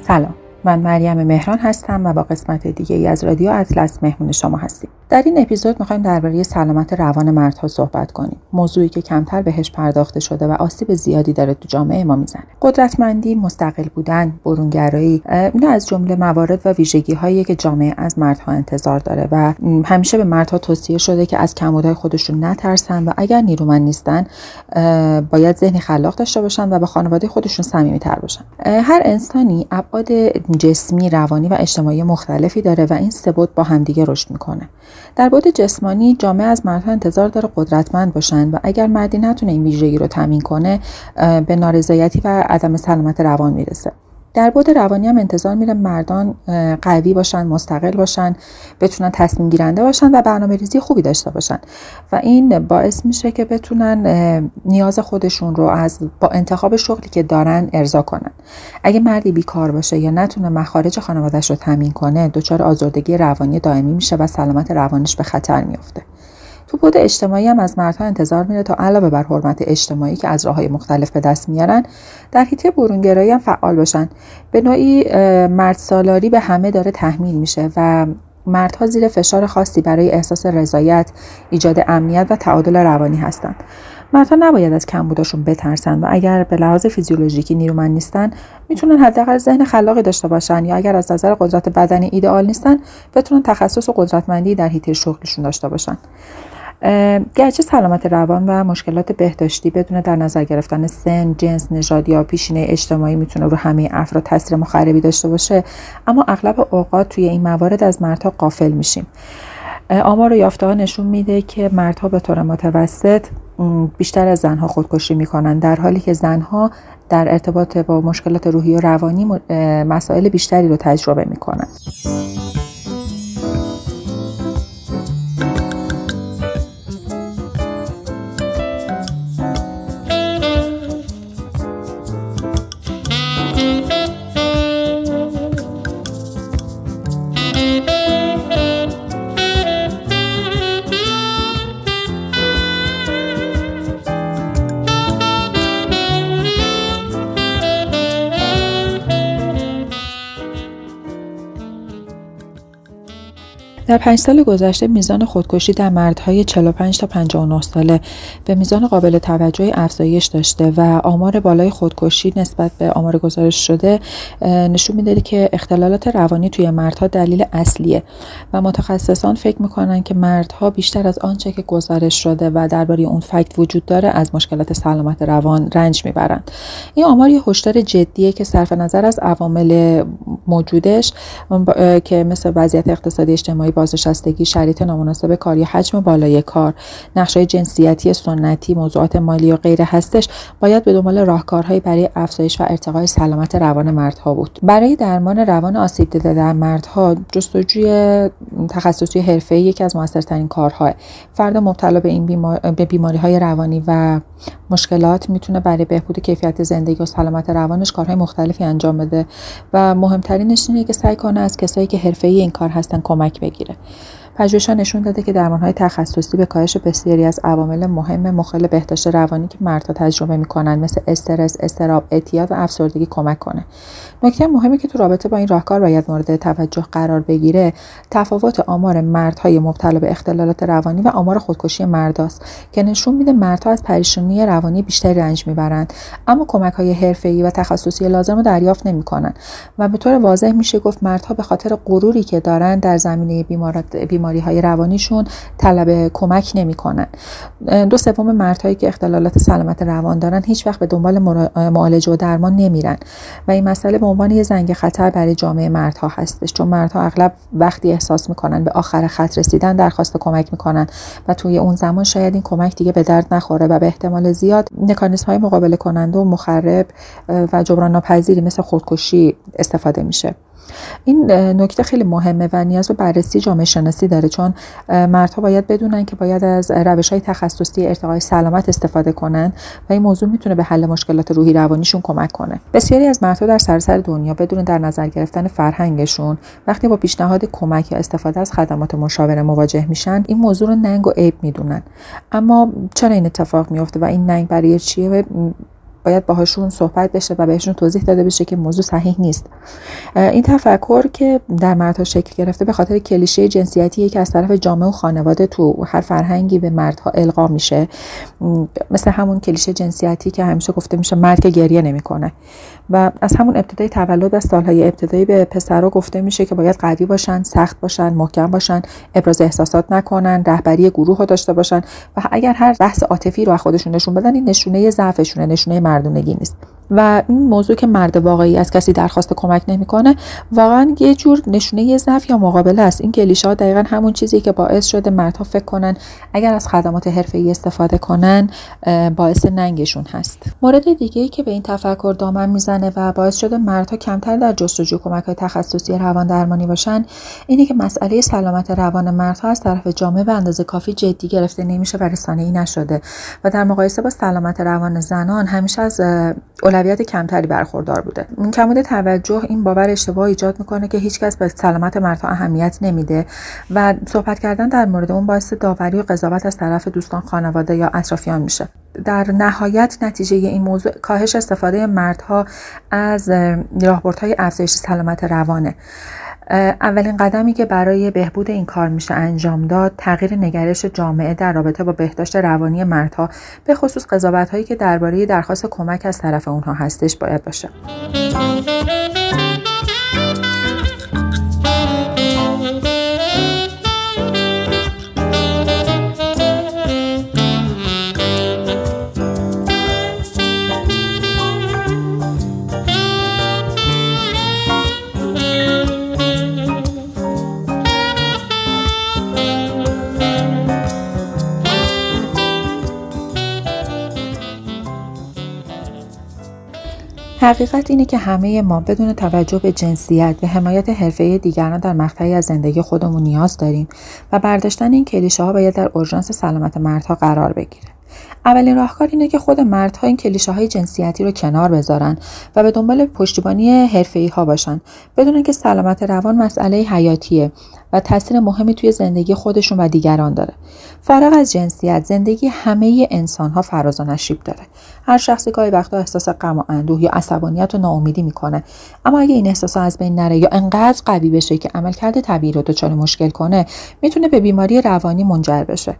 سلام من مریم مهران هستم و با قسمت دیگه ای از رادیو اطلس مهمون شما هستیم. در این اپیزود می‌خوایم درباره سلامت روان مردها صحبت کنیم. موضوعی که کمتر بهش پرداخته شده و آسیب زیادی داره تو جامعه ما می‌زنه. قدرتمندی مستقل بودن برونگرایی اینا از جمله موارد و ویژگی هایی که جامعه از مردها انتظار داره و همیشه به مردها توصیه شده که از کمبودهای خودشون نترسن و اگر نیرومند نیستن باید ذهنی خلاق داشته باشن و به خانواده خودشون صمیمیتر باشن. هر انسانی ابعاد جسمی روانی و اجتماعی مختلفی داره و این سه با همدیگه رشد می‌کنه. در بعد جسمانی جامعه از مردها انتظار داره قدرتمند باشن و اگر مردی نتونه این ویژگی رو تامین کنه به نارضایتی و عدم سلامت روان می‌رسه. در بود روانی هم انتظار میره مردان قوی باشن مستقل باشن بتونن تصمیم گیرنده باشن و برنامه ریزی خوبی داشته باشن. و این باعث میشه که بتونن نیاز خودشون رو از با انتخاب شغلی که دارن ارضا کنن. اگه مردی بیکار باشه یا نتونه مخارج خانوادهش رو تامین کنه دچار آزردگی روانی دائمی میشه و سلامت روانش به خطر میفته تو بود اجتماعی هم از مردها انتظار میره تا علاوه بر حرمت اجتماعی که از راههای مختلف به دست میارن در حیطه برونگرایی هم فعال باشن به نوعی مرد سالاری به همه داره تحمیل میشه و مردها زیر فشار خاصی برای احساس رضایت، ایجاد امنیت و تعادل روانی هستند. مردها نباید از کمبوداشون بترسن و اگر به لحاظ فیزیولوژیکی نیرومند نیستن می‌تونن حداقل ذهن خلاقی داشته باشن یا اگر از نظر قدرت بدنی ایدئال نیستن بتونن تخصص و قدرتمندی در حیطه شغلشون داشته باشن گرچه سلامت روان و مشکلات بهداشتی بدون در نظر گرفتن سن، جنس، نژاد یا پیشینه اجتماعی می‌تونه رو همه افراد تاثیر مخربی داشته باشه اما اغلب اوقات توی این موارد از مردها قافل میشیم. آمار و یافته ها نشون میده که مردها به طور متوسط بیشتر از زنها خودکشی می‌کنن در حالی که زنها در ارتباط با مشکلات روحی و روانی مسائل بیشتری رو تجربه می‌کنن. در پنج سال گذشته میزان خودکشی در مردهای 45 تا 59 ساله به میزان قابل توجهی افزایش داشته و آمار بالای خودکشی نسبت به آمار گزارش شده نشون میده که اختلالات روانی توی مردها دلیل اصلیه و متخصصان فکر می‌کنن که مردها بیشتر از آنچه که گزارش شده و درباره اون فکت وجود داره از مشکلات سلامت روان رنج می‌برند. این آمار یه هشدار جدیه که صرف نظر از عوامل موجودش که مثل وضعیت اقتصادی اجتماعی بازنشستگی شرایط نامناسب کار یا حجم بالای کار نقشهای جنسیتی سنتی موضوعات مالی و غیره هستش باید به دنبال راهکارهایی برای افزایش و ارتقای سلامت روان مردها بود. برای درمان روان آسیب دیده در مردها جستجوی تخصصی حرفه‌ای یکی از موثرترین کارها فرد مبتلا به این بیمار... به بیماری های روانی و مشکلات می‌تونه برای بهبود کیفیت زندگی و سلامت روانش کارهای مختلفی انجام بده. و مهمترینش اینه که سعی کنه از کسایی که حرفه‌ای این کار هستن کمک بگیره. پژوهش‌ها نشون داده که درمانهای تخصصی به کاهش بسیاری از عوامل مهم مخل بهداشت روانی که مردها تجربه می‌کنن مثل استرس، استراب، اعتیاد و افسردگی کمک کنه. نکته مهمی که تو رابطه با این راهکار باید مورد توجه قرار بگیره تفاوت آمار مردهای مبتلا به اختلالات روانی و آمار خودکشی مرداست که نشون میده مردها از پریشانی روانی بیشتری رنج می‌برند اما کمک های حرفه‌ای و تخصصی لازم رو دریافت نمی‌کنن و به طور واضح میشه گفت مردها به خاطر غروری که دارن در زمینه بیمارات بیماری های روانیشون طلب کمک نمی‌کنن. دو سوم مردهایی که اختلالات سلامت روان دارن هیچ وقت به دنبال معالجه و درمان نمیرن. و این مسئله به عنوان یه زنگ خطر برای جامعه مردها هستش. چون مردها اغلب وقتی احساس می‌کنن به آخر خط رسیدن درخواست کمک می‌کنن و توی اون زمان شاید این کمک دیگه به درد نخوره و به احتمال زیاد مکانیزم های مقابله کننده و مخرب و جبران ناپذیری مثل خودکشی استفاده میشه. این نکته خیلی مهمه و نیاز به بررسی جامعه شناسی داره چون مردها باید بدونن که باید از روش های تخصصی ارتقای سلامت استفاده کنن و این موضوع می‌تونه به حل مشکلات روحی روانیشون کمک کنه. بسیاری از مردها در سراسر دنیا بدون در نظر گرفتن فرهنگشون وقتی با پیشنهاد کمک یا استفاده از خدمات مشاوره مواجه میشن این موضوع رو ننگ و عیب می‌دونن. اما چرا این اتفاق میفته و این ننگ برای چیه باید باهاشون صحبت بشه و بهشون توضیح داده بشه که موضوع صحیح نیست. این تفکر که در مردها شکل گرفته به خاطر کلیشه جنسیتی که از طرف جامعه و خانواده تو هر فرهنگی به مردها القا میشه. مثل همون کلیشه جنسیتی که همیشه گفته میشه مرد که گریه نمی‌کنه. و از همون ابتدای تولد از سالهای ابتدایی به پسرها گفته میشه که باید قوی باشن سخت باشن محکم باشن ابراز احساسات نکنن رهبری گروه رو داشته باشن. و اگر هر بحث عاطفی رو از خودشون نشون بدن این نشونه ضعفشونه نشونه مردونگی نیست و این موضوع که مرد واقعی از کسی درخواست کمک نمی‌کنه واقعا یه جور نشونه ضعف یا مقابله است. این کلیشه ها دقیقا همون چیزی که باعث شده مردها فکر کنن اگر از خدمات ای استفاده کنن باعث ننگشون هست. مورد دیگه ای که به این تفکر دامن می‌زنه و باعث شده مردها کمتر در جستجو کمک های تخصصی روان درمانی باشن اینه که مسئله سلامت روان مردها از طرف جامعه به اندازه کافی جدی گرفته نمیشه و ای نشده. و در مقایسه با سلامت روان زنان همیشه از اولویت کمتری برخوردار بوده. کمبود توجه این باور اشتباه ایجاد می‌کنه که هیچکس به سلامت مردها اهمیت نمیده و صحبت کردن در مورد اون باعث داوری و قضاوت از طرف دوستان خانواده یا اطرافیان میشه. در نهایت نتیجه این موضوع کاهش استفاده مردها از راهبردهای افزایش سلامت روانه. اولین قدمی که برای بهبود این کار میشه انجام داد تغییر نگرش جامعه در رابطه با بهداشت روانی مردها به خصوص قضاوت هایی که درباره درخواست کمک از طرف اونها هستش باید باشه. حقیقت اینه که همه ما بدون توجه به جنسیت به حمایت حرفه دیگران در مقطعی از زندگی خودمون نیاز داریم و برداشتن این کلیشه ها باید در اورژانس سلامت مردها قرار بگیره. اولین راهکار اینه که خود مردها این کلیشه های جنسیتی رو کنار بذارن و به دنبال پشتیبانی حرفه‌ای ها باشن. بدون که سلامت روان مسئله حیاتیه و تاثیر مهمی توی زندگی خودشون و دیگران داره. فارغ از جنسیت زندگی همه انسان ها فراز و نشیب داره. هر شخصی گاهی وقتا احساس غم و اندوه یا عصبانیت و ناامیدی می‌کنه. اما اگه این احساس از بین نره یا انقدر قوی بشه که عملکرد طبیعی رو دچار مشکل کنه می‌تونه به بیماری روانی منجر بشه.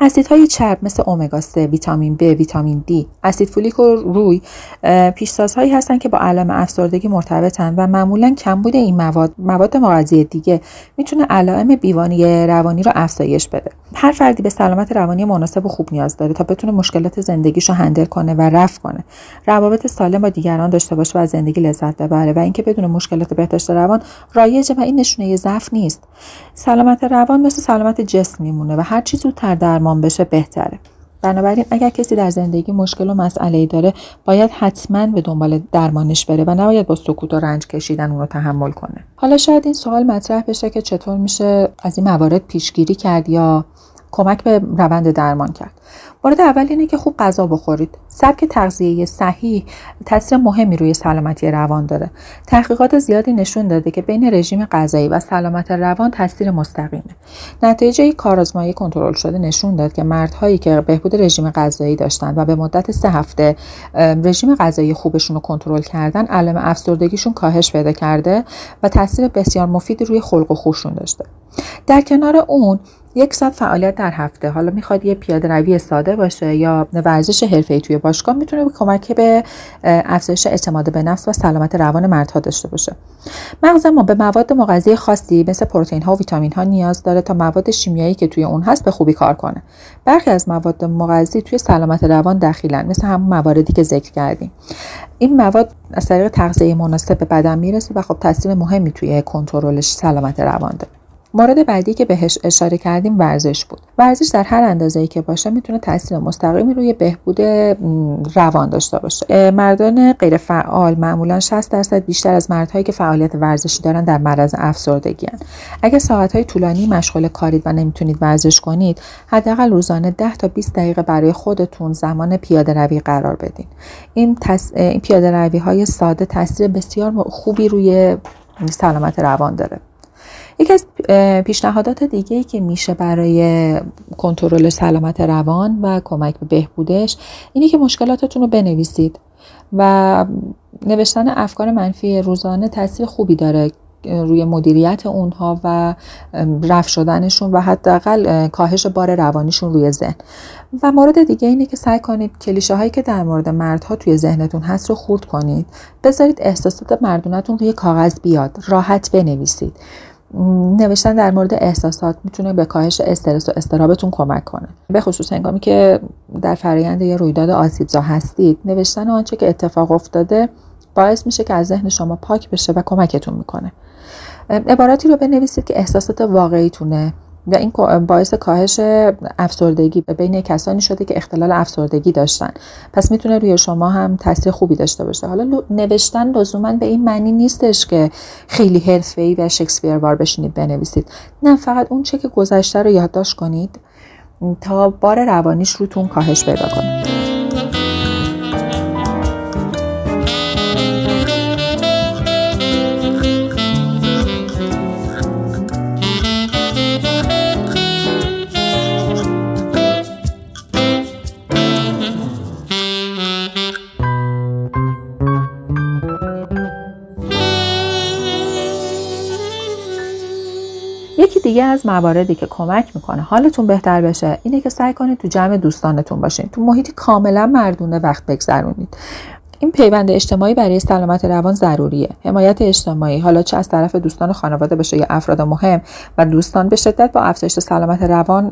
اسیدهای چرب مثل امگا 3 ویتامین B ویتامین D. اسید فولیک و روی پیشسازهایی هستند که با علائم افسردگی مرتبطن و معمولا کمبود این مواد. مواد مغذی دیگه می‌تونه علائم بیوانی روانی رو افزایش بده. هر فردی به سلامت روانی مناسب و خوب نیاز داره تا بتونه مشکلات زندگیشو هندل کنه و رفع کنه. روابط سالم با دیگران داشته باشه و از زندگی لذت ببره و اینکه بدون مشکلات بهداشت روان رایجه و این نشونه ضعف نیست. سلامت روان مثل سلامت جسم میمونه و هر چی زودتر درمان بشه بهتره. بنابراین اگر کسی در زندگی مشکل و مسئله داره باید حتما به دنبال درمانش بره و نباید با سکوت و رنج کشیدن اون رو تحمل کنه. حالا شاید این سوال مطرح بشه که چطور میشه از این موارد پیشگیری کرد یا کمک به روند درمان کرد. مورد اول اینه که خوب غذا بخورید. سبک تغذیه صحیح تاثیر مهمی روی سلامتی روان داره. تحقیقات زیادی نشون داده که بین رژیم غذایی و سلامت روان تاثیر مستقیمه. نتیجه کارآزمایی کنترل شده نشون داد که مردهایی که بهبود رژیم غذایی داشتن و به مدت سه هفته رژیم غذایی خوبشون رو کنترل کردن علائم افسردگیشون کاهش پیدا کرده و تاثیر بسیار مفیدی روی خلق و خوشون داشته. در کنار اون یک ساعت فعالیت در هفته. حالا می‌خواد یه پیاده روی ساده باشه یا ورزش حرفه‌ای توی باشگاه می‌تونه به کمک به افزایش اعتماد به نفس و سلامت روان مردها داشته باشه. مغز ما به مواد مغذی خاصی مثل پروتئین ها و ویتامین ها نیاز داره تا مواد شیمیایی که توی اون هست به خوبی کار کنه. برخی از مواد مغذی توی سلامت روان دخیلن مثل همون مواردی که ذکر کردیم. این مواد از طریق تغذیه مناسب به بدن می‌رسه و خب تاثیر مهمی توی کنترل سلامت روان داره. مورد بعدی که بهش اشاره کردیم ورزش بود. ورزش در هر اندازه‌ای که باشه می‌تونه تاثیر مستقیمی روی بهبود روان داشته باشه. مردان غیر فعال معمولا 60 درصد بیشتر از مردهایی که فعالیت ورزشی دارن در معرض افسردگی هن. اگر ساعت‌های طولانی مشغول کارید و نمی‌تونید ورزش کنید حداقل روزانه 10 تا 20 دقیقه برای خودتون زمان پیاده روی قرار بدین. این, تس... این پیاده روی های ساده تاثیر بسیار خوبی روی سلامت روان داره. یکی از پیشنهادات دیگه ای که میشه برای کنترل سلامت روان و کمک به بهبودش اینه که مشکلاتتون رو بنویسید و نوشتن افکار منفی روزانه تاثیر خوبی داره روی مدیریت اونها و رفع شدنشون و حداقل کاهش بار روانیشون روی ذهن. و مورد دیگه اینه که سعی کنید کلیشه هایی که در مورد مردها توی ذهنتون هست رو خورد کنید. بذارید احساسات مردونتون روی کاغذ بیاد راحت بنویسید. نوشتن در مورد احساسات می‌تونه به کاهش استرس و استرابتون کمک کنه. به خصوص هنگامی که در فرایند یه رویداد آسیبزا هستید نوشتن آنچه که اتفاق افتاده باعث میشه که از ذهن شما پاک بشه و کمکتون می‌کنه. عباراتی رو بنویسید که احساسات واقعیتونه. و این باعث کاهش افسردگی بین کسانی شده که اختلال افسردگی داشتن. پس می‌تونه روی شما هم تاثیر خوبی داشته باشه. حالا نوشتن لزوما به این معنی نیستش که خیلی حرفه‌ای و شکسپیر بشینید بنویسید. نه فقط اون چه که گذشته رو یادداشت کنید تا بار روانیش روتون کاهش پیدا کنه. یکی دیگه از مواردی که کمک می‌کنه حالتون بهتر بشه اینه که سعی کنید تو جمع دوستانتون باشین. تو محیطی کاملا مردونه وقت بگذرونید. این پیوند اجتماعی برای سلامت روان ضروریه. حمایت اجتماعی حالا چه از طرف دوستان خانواده بشه یا افراد مهم و دوستان به شدت با افزایش سلامت روان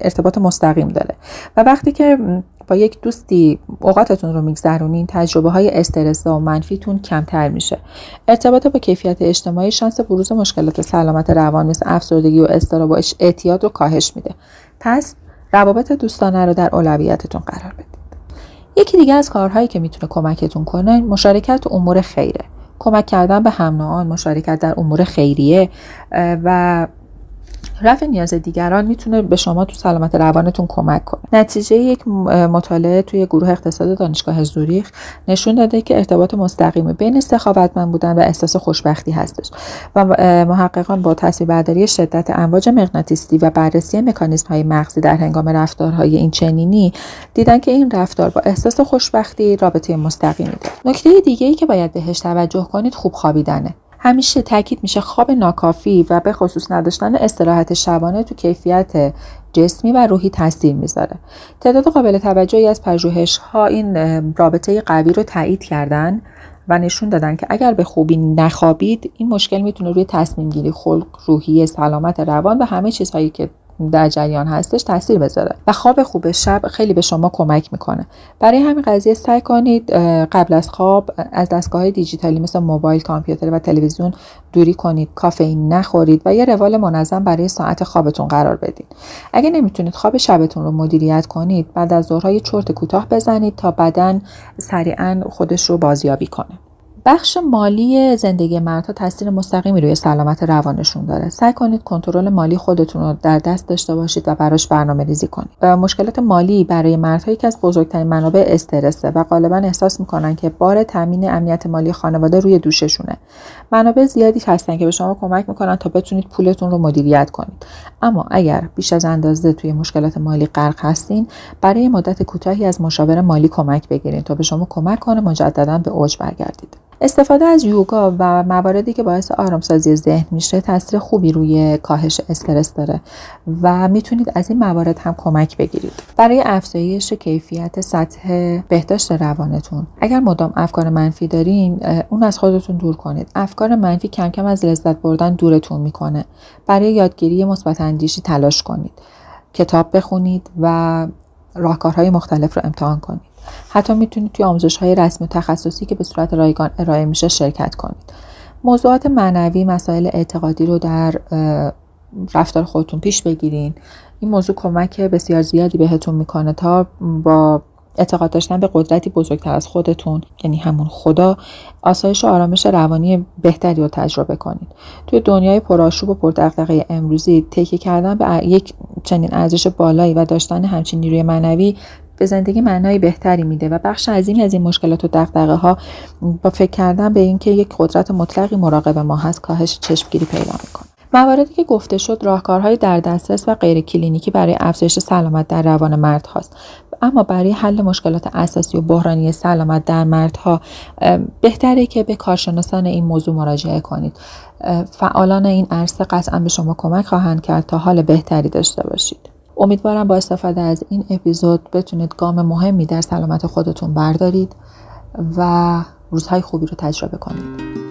ارتباط مستقیم داره. و وقتی که با یک دوستی اوقاتتون رو میگذرونین تجربه های استرس و منفیتون کمتر میشه. ارتباط با کیفیت اجتماعی شانس بروز مشکلات سلامت روان مثل افسردگی و اضطراب و اعتیاد رو کاهش میده. پس روابط دوستانه رو در اولویتتون قرار بدید. یکی دیگه از کارهایی که می‌تونه کمکتون کنه مشارکت امور خیره. کمک کردن به هم مشارکت در امور خیریه و رفع نیاز دیگران می‌تونه به شما تو سلامت روانتون کمک کنه. نتیجه یک مطالعه توی گروه اقتصاد دانشگاه زوریخ نشون داده که ارتباط مستقیم بین سخاوتمند بودن و احساس خوشبختی هستش و محققان با تصویر برداری شدت امواج مغناطیسی و بررسی مکانیزم های مغزی در هنگام رفتارهای این چنینی دیدن که این رفتار با احساس خوشبختی رابطه مستقیمی داره. نکته دیگه ای که باید بهش توجه کنید خوب خوابیدنه. همیشه تاکید میشه خواب ناکافی و به خصوص نداشتن استراحت شبانه تو کیفیت جسمی و روحی تاثیر می‌ذاره. تعداد قابل توجهی از پژوهش ها این رابطه قوی رو تایید کردن و نشون دادن که اگر به خوبی نخوابید این مشکل می‌تونه روی تصمیم گیری خلق روحی سلامت روان و همه چیزهایی که در جریان هستش تاثیر بذاره و خواب خوب شب خیلی به شما کمک می‌کنه. برای همین قضیه سعی کنید قبل از خواب از دستگاه دیجیتالی مثل موبایل کامپیوتر و تلویزیون دوری کنید کافئین نخورید و یه روال منظم برای ساعت خوابتون قرار بدید اگه نمی‌تونید خواب شبتون رو مدیریت کنید بعد از ظهرهای چرت کوتاه بزنید تا بدن سریعا خودش رو بازیابی کنه. بخش مالی زندگی مردها تاثیر مستقیمی روی سلامت روانشون داره. سعی کنید کنترل مالی خودتون رو در دست داشته باشید و براش برنامه ریزی کنید. مشکلات مالی برای مردها یکی از بزرگترین منابع استرسه و غالبا احساس می‌کنن که بار تامین امنیت مالی خانواده روی دوششونه. منابع زیادی هستن که به شما کمک می‌کنن تا بتونید پولتون رو مدیریت کنید. اما اگر بیش از اندازه توی مشکلات مالی غرق هستین برای مدت کوتاهی از مشاور مالی کمک بگیرید تا به شما کمک کنه مجددا به اوج برگردید. استفاده از یوگا و مواردی که باعث آرامسازی ذهن میشه تاثیر خوبی روی کاهش استرس داره و می‌تونید از این موارد هم کمک بگیرید. برای افزایش کیفیت سطح بهداشت روانتون اگر مدام افکار منفی دارین اون از خودتون دور کنید. افکار منفی کم کم از لذت بردن دورتون می‌کنه. برای یادگیری مثبت اندیشی تلاش کنید. کتاب بخونید و راهکارهای مختلف رو امتحان کنید. حتی می‌تونید توی آموزش های رسمی و تخصصی که به صورت رایگان ارائه میشه شرکت کنید. موضوعات معنوی مسائل اعتقادی رو در رفتار خودتون پیش بگیرین. این موضوع کمک بسیار زیادی بهتون می‌کنه تا با اعتقاد داشتن به قدرتی بزرگتر از خودتون یعنی همون خدا آسایش و آرامش روانی بهتری رو تجربه کنید. توی دنیای پرآشوب و پردقدقه امروزی تکیه کردن به یک چنین ارزش بالایی و داشتن همچین نیروی معنوی به زندگی معنای بهتری میده و بخش عظیمی از این مشکلات و دقدقه ها با فکر کردن به اینکه یک قدرت مطلقی مراقب ما هست کاهش چشمگیری پیدا می‌کنه. مواردی که گفته شد راهکارهای در دسترس و غیر کلینیکی برای افزایش سلامت در روان مرد هاست. اما برای حل مشکلات اساسی و بحرانی سلامت در مردها بهتره که به کارشناسان این موضوع مراجعه کنید. فعالان این عرصه قطعا به شما کمک خواهند کرد تا حال بهتری داشته باشید. امیدوارم با استفاده از این اپیزود بتونید گام مهمی در سلامت خودتون بردارید و روزهای خوبی رو تجربه کنید.